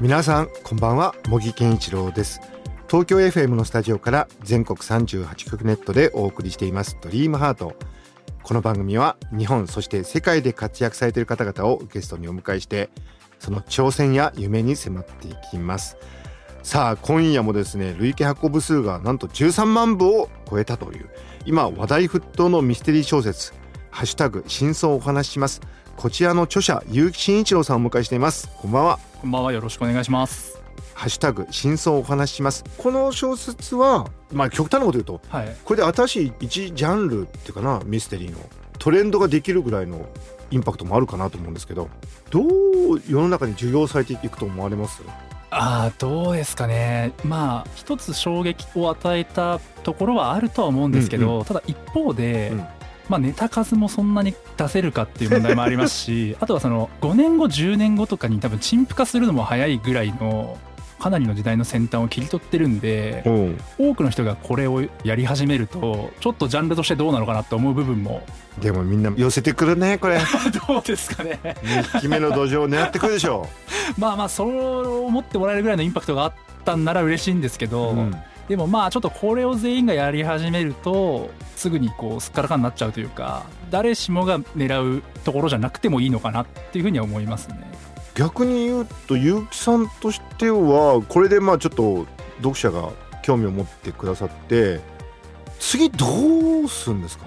皆さんこんばんは。茂木健一郎です。東京 FM のスタジオから全国38局ネットでお送りしています。ドリームハート。この番組は日本そして世界で活躍されている方々をゲストにお迎えしてその挑戦や夢に迫っていきます。さあ今夜もですね累計発行部数がなんと13万部を超えたという今話題沸騰のミステリー小説ハッシュタグ真相をお話しします。こちらの著者結城真一郎さんをお迎えしています。こんばんは。こんばんは。よろしくお願いします。ハッシュタグ真相をお話しします。この小説はまあ極端なこと言うとはい。これで新しい一ジャンルっていうかなミステリーのトレンドができるぐらいのインパクトもあるかなと思うんですけどどう世の中に受容されていくと思われます？ああどうですかね。まあ一つ衝撃を与えたところはあるとは思うんですけど、うん。ただ一方で、うんまあネタ数もそんなに出せるかっていう問題もありますし、あとはその5年後10年後とかに多分陳腐化するのも早いぐらいの。かなりの時代の先端を切り取ってるんでう。ん多くの人がこれをやり始めるとちょっとジャンルとしてどうなのかなって思う部分も。でもみんな寄せてくるねこれ。どうですかね。2匹目の土壌を狙ってくるでしょ まあまあそう思ってもらえるぐらいのインパクトがあったんなら嬉しいんですけど、うんでもまあちょっとこれを全員がやり始めるとすぐにこうすっからかんになっちゃうというか誰しもが狙うところじゃなくてもいいのかなっていうふうには思いますね。逆に言うと結城さんとしてはこれでまあちょっと読者が興味を持ってくださって次どうするんですか？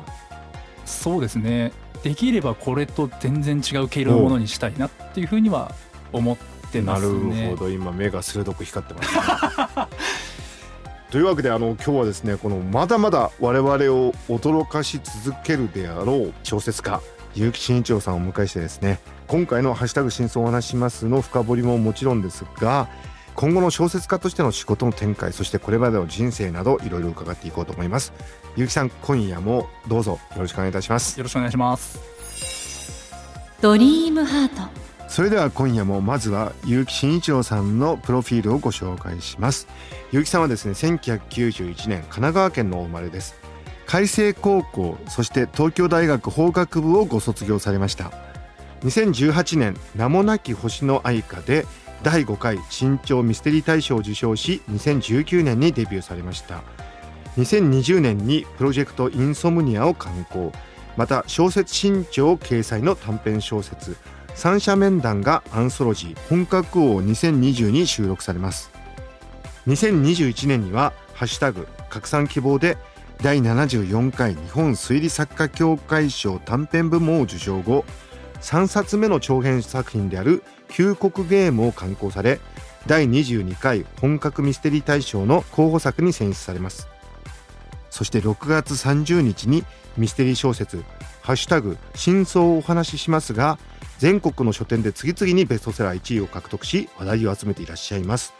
そうですねできればこれと全然違う毛色のものにしたいなっていうふうには思ってまなるすね。ほど今目が鋭く光ってます、ね、というわけであの今日はですねこのまだまだ我々を驚かし続けるであろう小説家結城真一郎さんをお迎えしてですね今回の「ハッシュタグ真相をお話します」の深掘りももちろんですが今後の小説家としての仕事の展開そしてこれまでの人生などいろいろ伺っていこうと思います。結城さん今夜もどうぞよろしくお願いいたします。よろしくお願いします。ドリームハート。それでは今夜もまずは結城真一郎さんのプロフィールをご紹介します。結城さんはですね1991年神奈川県のお生まれです。開成高校そして東京大学法学部をご卒業されました。2018年名もなき星の愛歌で第5回新潮ミステリー大賞を受賞し2019年にデビューされました。2020年にプロジェクトインソムニアを刊行。また小説新潮掲載の短編小説三者面談がアンソロジー本格王2020に収録されます。2021年には「ハッシュタグ拡散希望」で第74回日本推理作家協会賞短編部門を受賞後3冊目の長編作品である「旧国ゲーム」を刊行され第22回本格ミステリー大賞の候補作に選出されます。そして6月30日にミステリー小説「ハッシュタグ真相をお話しします」が全国の書店で次々にベストセラー1位を獲得し話題を集めていらっしゃいます。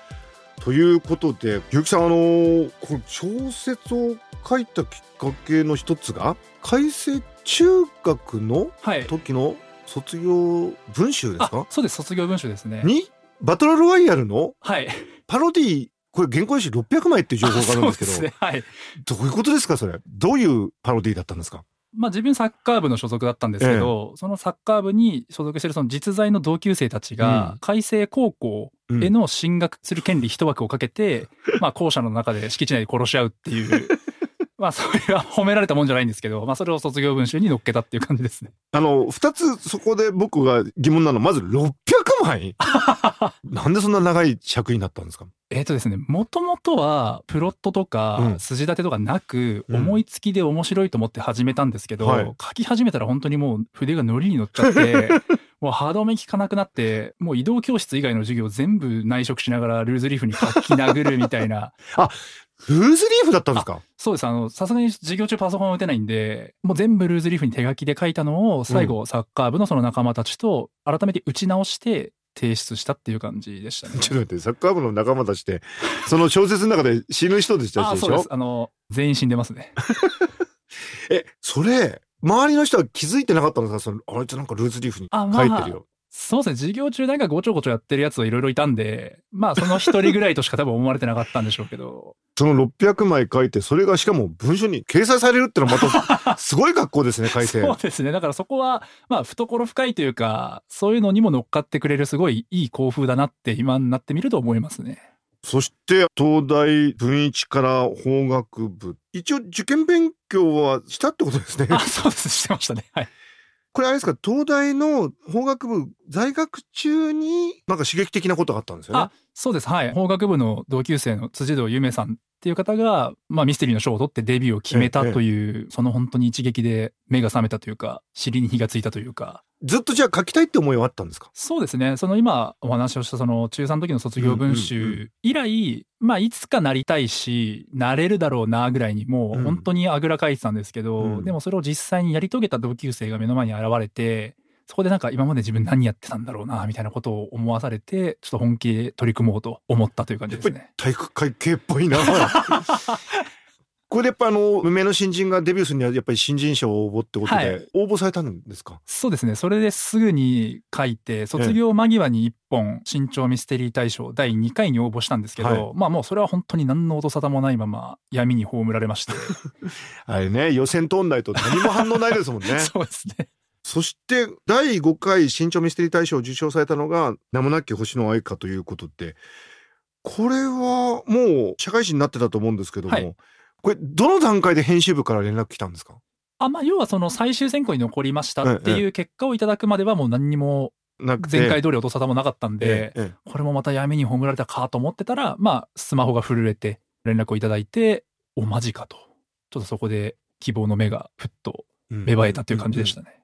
ということで結城さんあのこの小説を書いたきっかけの一つが改正中学のはい。時の卒業文集ですあかそうです卒業文集ですね。にバトルロワイヤルのはい。パロディこれ原稿用紙600枚っていう情報があるんですけどね。はい。どういうことですかそれ？どういうパロディだったんですか？まあ自分サッカー部の所属だったんですけど、そのサッカー部に所属してるその実在の同級生たちうん。が、開成高校への進学する権利一枠をかけて、まあ校舎の中で敷地内で殺し合うっていう、まあそれは褒められたもんじゃないんですけど、まあそれを卒業文集に載っけたっていう感じですね。あの2つそこで僕が疑問なのはまず600枚 なんでそんな長い尺になったんですか？えっ、とですね、もともとはプロットとうかん。筋立てとかなく、うん。思いつきで面白いと思って始めたんですけど、はい。書き始めたら本当にもう筆がノリに乗っちゃって、もう歯止め効かなくなって、もう移動教室以外の授業全部内職しながらルーズリーフに書き殴るみたいな。ルーズリーフだったんですか？そうです。あの、さすがに授業中パソコンを打てないんで、もう全部ルーズリーフに手書きで書いたのを、最後サッカー部のその仲間たちと改めて打ち直して、提出したっていう感じでしたね。ちょっと待って、サッカー部の仲間たちって、その小説の中で死ぬ人でしたあ、でしょ？そうです。あの、全員死んでますね。え、それ、周りの人は気づいてなかったのさ、その、あいつなんかルーズリーフに書いてるよ。そうですね。授業中なんかごちょごちょやってるやつはいろいろいたんで、まあその一人ぐらいとしか多分思われてなかったんでしょうけど。その600枚書いて、それがしかも文書に掲載されるってのはまた、すごい格好ですね、改正。そうですね。だからそこは、まあ懐深いというか、そういうのにも乗っかってくれるすごいいい校風だなって今になってみると思いますね。そして、東大文一から法学部。一応受験勉強はしたってことですね。あ、そうです。してましたね。はい。これあれですか、東大の法学部在学中になんか刺激的なことがあったんですよね？そうです。はい。法学部の同級生の辻堂ゆめさんっていう方が、まあミステリーの賞を取ってデビューを決めたという、その本当に一撃で目が覚めたというか、尻に火がついたというか、ずっとじゃあ書きたいって思いはあったんですか？そうですね。その今お話をしたその中3の時の卒業文集以来、まあいつかなりたいし、なれるだろうなぐらいにもううん。本当にあぐらかいてたんですけど、うん。でもそれを実際にやり遂げた同級生が目の前に現れて、そこでなんか今まで自分何やってたんだろうな、みたいなことを思わされて、ちょっと本気で取り組もうと思ったという感じですね。体育会系っぽいな。これでやっぱあの無名の新人がデビューするにはやっぱり新人賞応募ってことで、はい応募されたんですか？そうですね。それですぐに書いて、卒業間際に1本、新潮ミステリー大賞第2回に応募したんですけど、はいまあもうそれは本当に何の音沙汰もないまま闇に葬られまして。あれね予選通んないと何も反応ないですもんね そうですね。そして第5回新潮ミステリー大賞を受賞されたのが名もなき星の愛花ということでこれはもう社会人になってたと思うんですけども、はい。これどの段階で編集部から連絡来たんですか？あ、まあ、要はその最終選考に残りましたっていう結果をいただくまではもう何にも前回通り音沙汰もなかったんで、これもまた闇に葬られたかと思ってたら、まあ、スマホが震えて連絡をいただいて、お、マジかと。ちょっとそこで希望の目がふっとえ芽生えたっていう感じでしたね。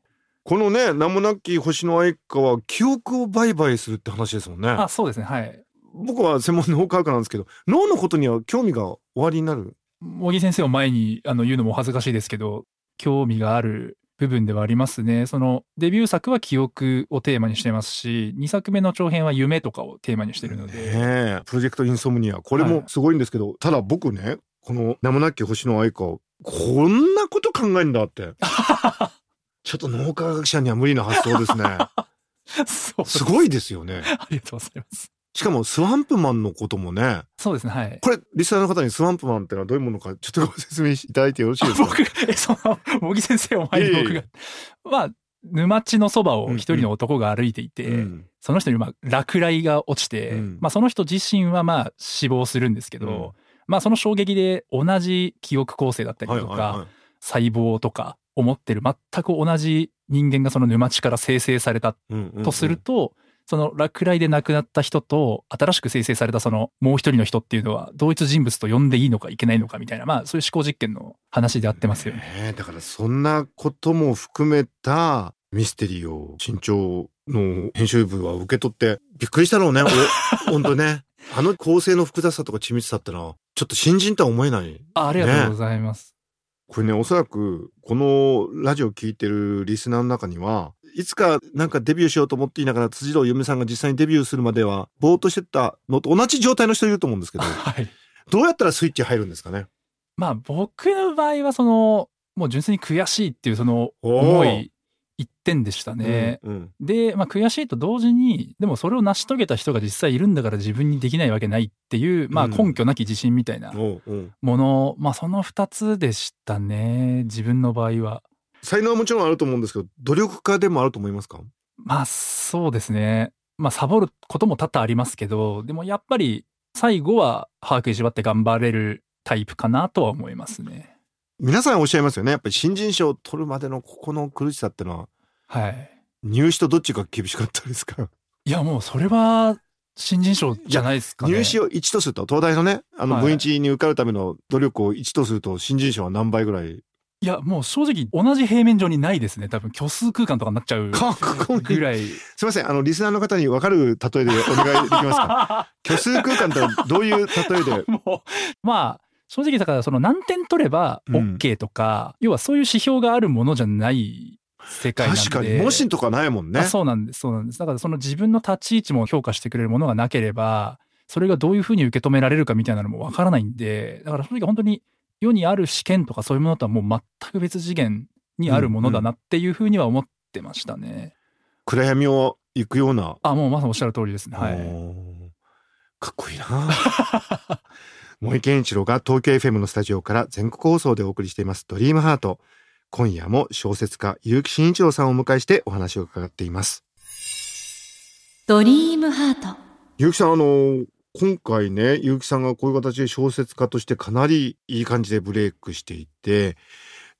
このね名もなき星の愛花は記憶を売買するって話ですもんねあ、そうですね。はい。僕は専門脳科学なんですけど脳のことには興味がおありになる？茂木先生を前にあの言うのも恥ずかしいですけど、興味がある部分ではありますね。そのデビュー作は記憶をテーマにしてますし、2作目の長編は夢とかをテーマにしてるので、ねえプロジェクトインソムニアこれもすごいんですけど、ただ僕ねこの名もなき星の愛花こんなこと考えるんだって ちょっと脳科学者には無理な発想ですね。そうす。ごいですよね。ありがとうございます。しかもスワンプマンのこともね。そうですね、はい。これリスナーの方にスワンプマンってのはどういうものかちょっとご説明いただいてよろしい。ですか僕、え、その、茂木先生を前に僕が、まあ、沼地のそばを一人の男が歩いていて、うん。その人にまあ落雷が落ちて、うん。まあその人自身はまあ死亡するんですけど、うん。まあその衝撃で同じ記憶構成だったりとか、はいはいはい。細胞とか思ってる全く同じ人間がその沼地から生成されたうんうんうんとすると、その落雷で亡くなった人と新しく生成されたそのもう一人の人っていうのは同一人物と呼んでいいのかいけないのかみたいなまあそういう思考実験の話であってますよね。ねえだからそんなことも含めたミステリーを新潮の編集部は受け取ってびっくりしたろうね。お本当ね。あの構成の複雑さとか緻密さってのはちょっと新人とは思えない。あありがとうございます。これね、おそらくこのラジオ聞いてるリスナーの中には、いつかなんかデビューしようと思っていながら辻堂由美さんが実際にデビューするまではぼーっとしてたのと同じ状態の人いると思うんですけど、はい。どうやったらスイッチ入るんですかね？まあ僕の場合はそのもう純粋に悔しいっていうその思い一点でしたね。うんうんで、まあ悔しいと同時に、でもそれを成し遂げた人が実際いるんだから自分にできないわけないっていう、まあうん根拠なき自信みたいなおうおうもの、まあその二つでしたね。自分の場合は。才能はもちろんあると思うんですけど、努力家でもあると思いますか？まあそうですね。まあサボることも多々ありますけど、でもやっぱり最後は把握しばって頑張れるタイプかなとは思いますね。皆さんおっしゃいますよね。やっぱり新人賞を取るまでのここの苦しさってのは、はい。入試とどっちが厳しかったですかいやもうそれは新人賞じゃないですかね。入試を1とすると、東大のね、あのはい文一に受かるための努力を1とすると、新人賞は何倍ぐらい？いやもう正直同じ平面上にないですね。多分虚数空間とかになっちゃうぐらい。すいません、あの、リスナーの方に分かる例えでお願いできますか？虚数空間ってどういう例えで？もうまあ正直だからその何点取ればうん OK とか、要はそういう指標があるものじゃない世界なんで。確かに、模試とかないもんね。そうなんです、そうなんです。だからその自分の立ち位置も評価してくれるものがなければ、それがどういうふうに受け止められるかみたいなのもわからないんで、だから正直本当に世にある試験とかそういうものとはもう全く別次元にあるものだなっていうふうには思ってましたね。うんうん、暗闇を行くような。あ、もうまさにおっしゃる通りですね。はい。かっこいいな 森健一郎が東京 FM のスタジオから全国放送でお送りしています「ドリームハート。今夜も小説家結城真一郎さんをお迎えしてお話を伺っています。ドリームハート。結城さんあの今回ね結城さんがこういう形で小説家としてかなりいい感じでブレイクしていて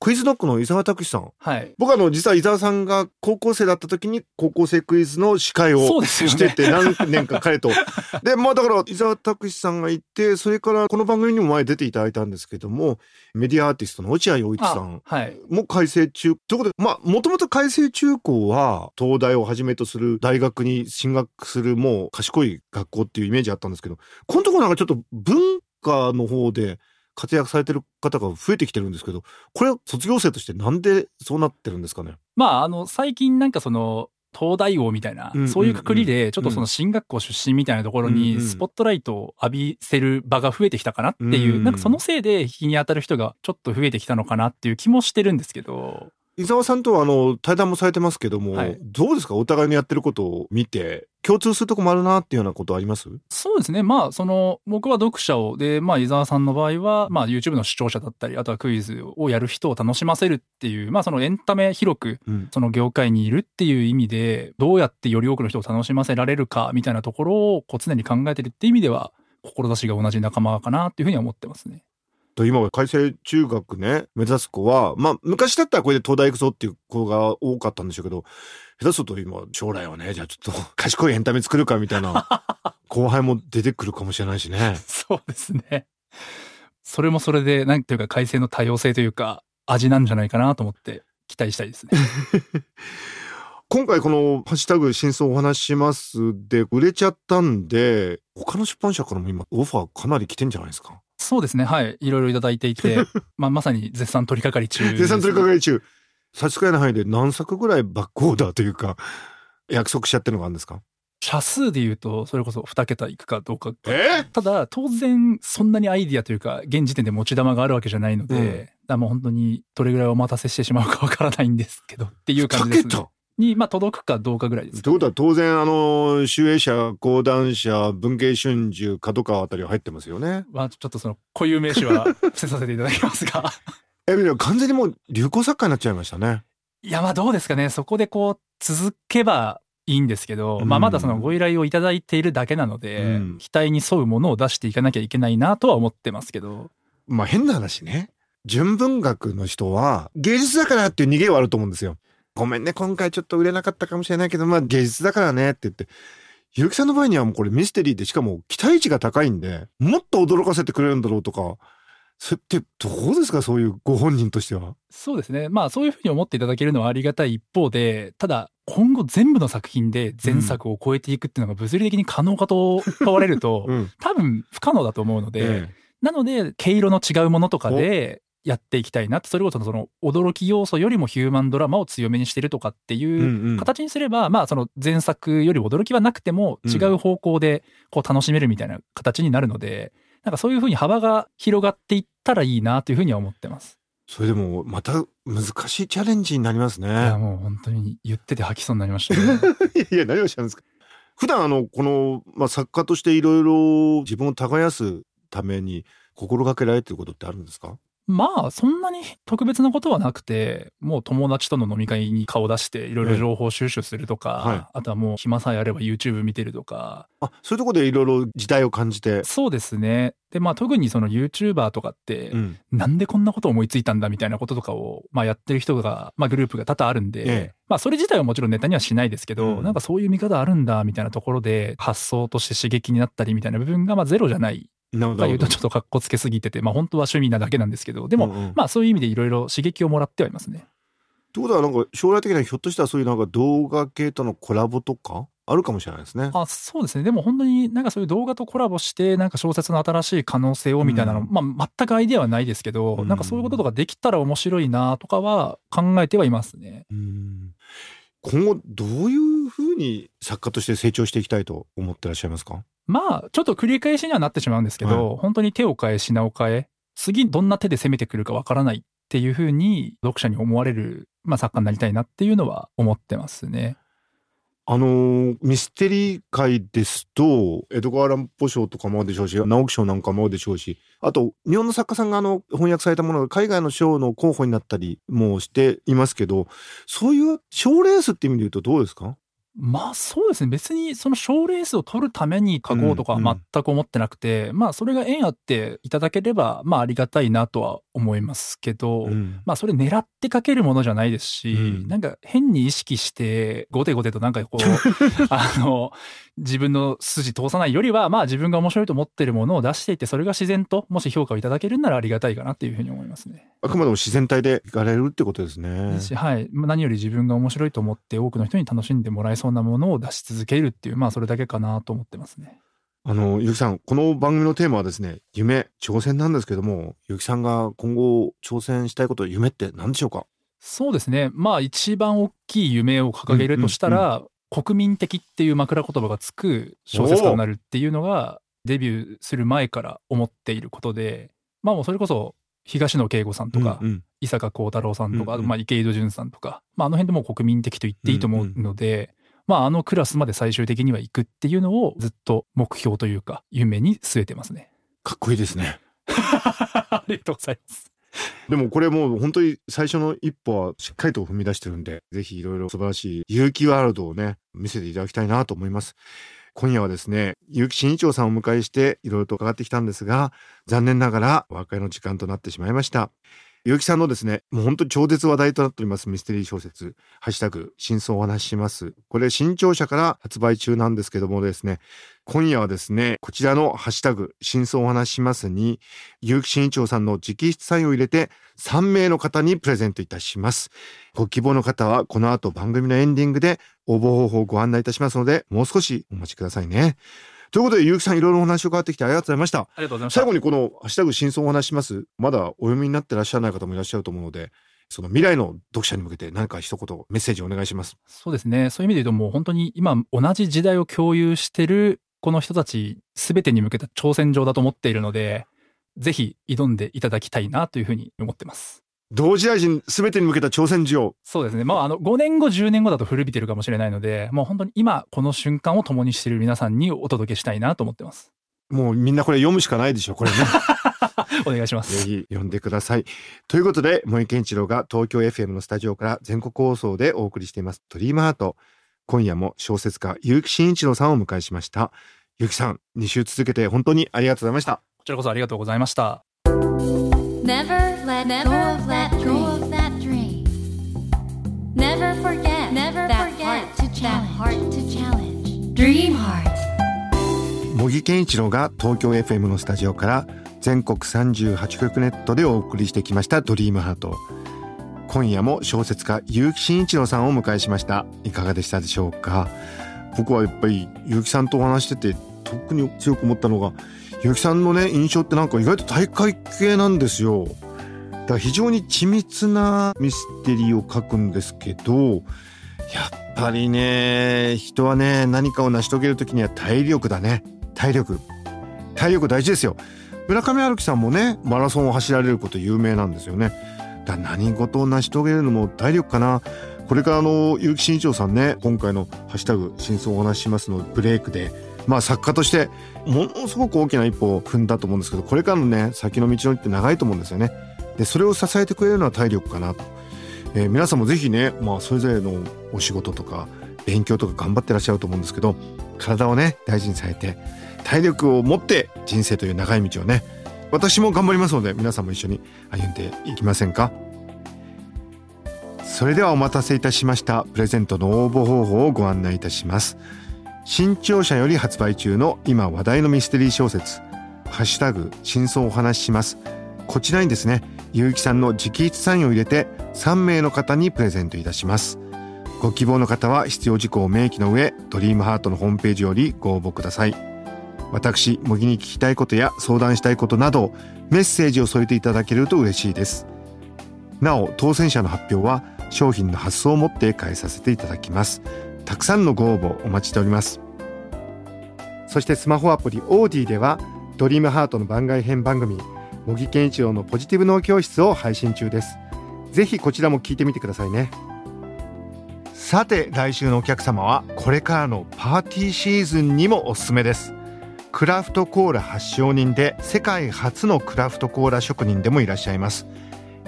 クイズノックの伊沢拓司さん。はい。僕はあの、実は伊沢さんが高校生だった時に高校生クイズの司会をしてて、何年か彼と。で、まあだから伊沢拓司さんがいて、それからこの番組にも前出ていただいたんですけども、メディアアーティストの落合陽一さんも改正中。ということで、まあもともと改正中高は東大をはじめとする大学に進学するもう賢い学校っていうイメージあったんですけど、このところなんかちょっと文化の方で、活躍されてる方が増えてきてるんですけど、これは卒業生としてなんでそうなってるんですかね？まあ、あの、最近なんかその、東大王みたいな、そういうくくりで、ちょっとその進学校出身みたいなところに、スポットライトを浴びせる場が増えてきたかなっていう、なんかそのせいで日に当たる人がちょっと増えてきたのかなっていう気もしてるんですけど。伊沢さんとはあの対談もされてますけども、はい、どうですか？お互いのやってることを見て共通するとこもあるなっていうようなことあります？そうですね。まあ、その、僕は読者を、で、まあ、伊沢さんの場合は、まあ、YouTube の視聴者だったり、あとはクイズをやる人を楽しませるっていう、まあ、そのエンタメ広く、その業界にいるっていう意味で、どうやってより多くの人を楽しませられるか、みたいなところを、こう、常に考えてるっていう意味では、志が同じ仲間かなっていうふうには思ってますね。と今は改正中学ね目指す子はまあ昔だったらこれで東大行くぞっていう子が多かったんでしょうけど下手すると今将来はねじゃあちょっと 賢いエンタメ作るかみたいな 後輩も出てくるかもしれないしね。そうですね。それもそれでなんていうか改正の多様性というか味なんじゃないかなと思って期待したいですね。今回この「ハッシュタグ真相お話します」で売れちゃったんで他の出版社からも今オファーかなり来てんじゃないですかそうですね。はい。いろいろいただいていて、まあ、まさに絶賛取り掛かり中、絶賛取り掛かり中。差し支えない範囲で何作ぐらいバックオーダーというか、約束しちゃってるのがあるんですか？社数で言うと、それこそ2桁いくかどうか。え？ー、ただ、当然、そんなにアイディアというか、現時点で持ち玉があるわけじゃないので、うん、だもう本当にどれぐらいお待たせしてしまうかわからないんですけど、っていう感じですね。に、まあ、届くかどうかぐらいです、ということは当然、あの、集英社、講談社、文藝春秋、角川あたりは入ってますよね。まあ、ちょっとその固有名詞は伏せさせていただきますが え、完全にもう流行作家になっちゃいましたね。いや、まあどうですかね。そこでこう、続けばいいんですけど、うん、まあまだそのご依頼をいただいているだけなので、うん、期待に沿うものを出していかなきゃいけないなとは思ってますけど。まあ変な話ね。純文学の人は芸術だからっていう逃げはあると思うんですよ。ごめんね、今回ちょっと売れなかったかもしれないけど、まあ芸術だからねって言って、ゆうきさんの場合にはもうこれミステリーで、しかも期待値が高いんで、もっと驚かせてくれるんだろうとか、それってどうですかそういうご本人としては？そうですね。まあそういうふうに思っていただけるのはありがたい一方で、ただ今後全部の作品で前作を超えていくっていうのが物理的に可能かと問われると、うん、多分不可能だと思うので、ええ、なので毛色の違うものとかでやっていきたいなってそれこそその驚き要素よりもヒューマンドラマを強めにしてるとかっていう形にすれば、うんうん、まあその前作より驚きはなくても違う方向でこう楽しめるみたいな形になるので、なんかそういうふうに幅が広がっていったらいいなというふうには思ってます。それでもまた難しいチャレンジになりますね。いやもう本当に言ってて吐きそうになりましたね。いや何をしたんですか。普段あのこの、まあ、作家としていろいろ自分を耕すために心がけられてることってあるんですか？まあ、そんなに特別なことはなくて、もう友達との飲み会に顔出して、いろいろ情報収集するとか、はい、あとはもう暇さえあれば YouTube 見てるとか。あ、そういうとこでいろいろ時代を感じて。そうですね。で、まあ特にその YouTuber とかって、うん、なんでこんなこと思いついたんだみたいなこととかを、まあやってる人が、まあグループが多々あるんで、ええ、まあそれ自体はもちろんネタにはしないですけど、うん、なんかそういう見方あるんだみたいなところで、発想として刺激になったりみたいな部分がまあゼロじゃないが言うとちょっとかっこつけすぎてて、まあ本当は趣味なだけなんですけど、でも、うんうん、まあそういう意味でいろいろ刺激をもらってはいますね。ってことはなんか将来的にはひょっとしたらそういうなんか動画系とのコラボとかあるかもしれないですね。あそうですね。でも本当になんかそういう動画とコラボしてなんか小説の新しい可能性をみたいなの、うん。まあ全くアイデアはないですけど、うん。なんかそういうこととかできたら面白いなとかは考えてはいますね。うん。今後どういうふうに作家として成長していきたいと思ってらっしゃいますか？まあちょっと繰り返しにはなってしまうんですけど、本当に手を変え品を変え次どんな手で攻めてくるかわからないっていうふうに読者に思われる、まあ、作家になりたいなっていうのは思ってますね。あのーミステリー界ですと江戸川乱歩賞とかもあるでしょうし直木賞なんかもあるでしょうしあと日本の作家さんがあの翻訳されたものが海外の賞の候補になったりもしていますけどそういう賞レースって意味で言うとどうですか？まあそうですね。別にその賞レースを取るために書こうとかは全く思ってなくて、まあそれが縁あっていただければまあありがたいなとは思いますけど、うん。まあそれ狙って書けるものじゃないですし、うん。なんか変に意識してゴテゴテとなんかこう あの自分の筋通さないよりはまあ自分が面白いと思ってるものを出していってそれが自然ともし評価をいただけるならありがたいかなっていうふうに思いますね。あくまでも自然体でいかれるってことですね。はい、まあ何より自分が面白いと思って多くの人に楽しんでもらえそうなものを出し続けるっていうまあそれだけかなと思ってますね。あのゆきさんこの番組のテーマはですね夢挑戦なんですけどもゆきさんが今後挑戦したいこと夢って何でしょうか？そうですね。まあ一番大きい夢を掲げるとしたら、国民的っていう枕言葉がつく小説家になるっていうのがデビューする前から思っていることでまあもうそれこそ東野圭吾さんとか、うんうん。伊坂幸太郎さんとか、うんうん。まあ、池井戸潤さんとか、まあ、あの辺でもう国民的と言っていいと思うので、まああのクラスまで最終的には行くっていうのをずっと目標というか夢に据えてますね。かっこいいですね ありがとうございます。でもこれもう本当に最初の一歩はしっかりと踏み出してるんで、ぜひいろいろ素晴らしい勇気ワールドをね、見せていただきたいなと思います。今夜はですね、結城真一郎さんをお迎えしていろいろと伺ってきたんですが、残念ながらお別れの時間となってしまいました。結城さんのですね、もう本当に超絶話題となっておりますミステリー小説、ハッシュタグ、真相をお話しします。これ新潮社から発売中なんですけどもですね、今夜はですね、こちらのハッシュタグ、真相をお話ししますに、結城真一郎さんの直筆サインを入れて3名の方にプレゼントいたします。ご希望の方はこの後番組のエンディングで応募方法をご案内いたしますので、もう少しお待ちくださいね。ということで、結城さんいろいろお話を伺ってきてありがとうございました。ありがとうございました。最後にこのハッシュタグ真相をお話しします。まだお読みになってらっしゃらない方もいらっしゃると思うので、その未来の読者に向けて何か一言メッセージをお願いします。そうですね。そういう意味で言うともう本当に今同じ時代を共有してるこの人たち全てに向けた挑戦状だと思っているので、ぜひ挑んでいただきたいなというふうに思ってます。同時代人全てに向けた挑戦状。そうですね。まあ、あの、5年後、10年後だと古びてるかもしれないので、もう本当に今、この瞬間を共にしている皆さんにお届けしたいなと思ってます。もうみんなこれ読むしかないでしょ、これね。お願いします。ぜひ読んでください。ということで、森健一郎が東京 FM のスタジオから全国放送でお送りしています、ドリームハート。今夜も小説家、結城真一郎さんをお迎えしました。結城さん、2週続けて本当にありがとうございました。こちらこそありがとうございました。Never let go of that go of that dream. Never forget, never that forget heart to that heart to challenge. Dream heart. 茂木健一郎が東京 FM のスタジオから全国38局ネットでお送りしてきましたドリームハート今夜も小説家結城真一郎さんをお迎えしましたいかがでしたでしょうか？僕はやっぱり結城さんとお話してて特に強く思ったのが結城さんのね印象ってなんか意外と大会系なんですよ。だから非常に緻密なミステリーを書くんですけどやっぱりね人はね何かを成し遂げる時には体力だね。体力。体力大事ですよ。村上春樹さんもねマラソンを走られること有名なんですよね。だ何事を成し遂げるのも体力かな。これからあの結城真一郎さんね今回の「ハッシュタグ真相をお話しします」のブレイクでまあ作家としてものすごく大きな一歩を踏んだと思うんですけどこれからのね先の道のりって長いと思うんですよね。でそれを支えてくれるのは体力かなと、えー皆さんもぜひねまあそれぞれのお仕事とか勉強とか頑張ってらっしゃると思うんですけど体をね大事にされて体力を持って人生という長い道をね私も頑張りますので皆さんも一緒に歩んでいきませんか。それではお待たせいたしました。プレゼントの応募方法をご案内いたします。新潮社より発売中の今話題のミステリー小説ハッシュタグ真相をお話しします。こちらにですね結城さんの直筆サインを入れて3名の方にプレゼントいたします。ご希望の方は必要事項を明記の上ドリームハートのホームページよりご応募ください。私模擬に聞きたいことや相談したいことなどメッセージを添えていただけると嬉しいです。なお当選者の発表は商品の発送をもって返させていただきます。たくさんのご応募お待ちしております。そしてスマホアプリオーディではドリームハートの番外編番組茂木健一郎のポジティブ脳教室を配信中です。ぜひこちらも聞いてみてくださいね。さて来週のお客様はこれからのパーティーシーズンにもおすすめです。クラフトコーラ発祥人で世界初のクラフトコーラ職人でもいらっしゃいます。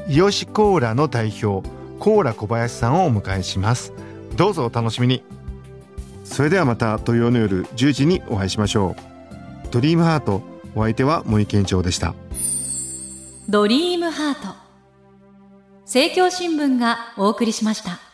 イヨシコーラの代表コーラ小林さんをお迎えします。どうぞお楽しみに。それではまた土曜の夜10時にお会いしましょう。ドリームハートお相手は森健長でした。ドリームハート。政教新聞がお送りしました。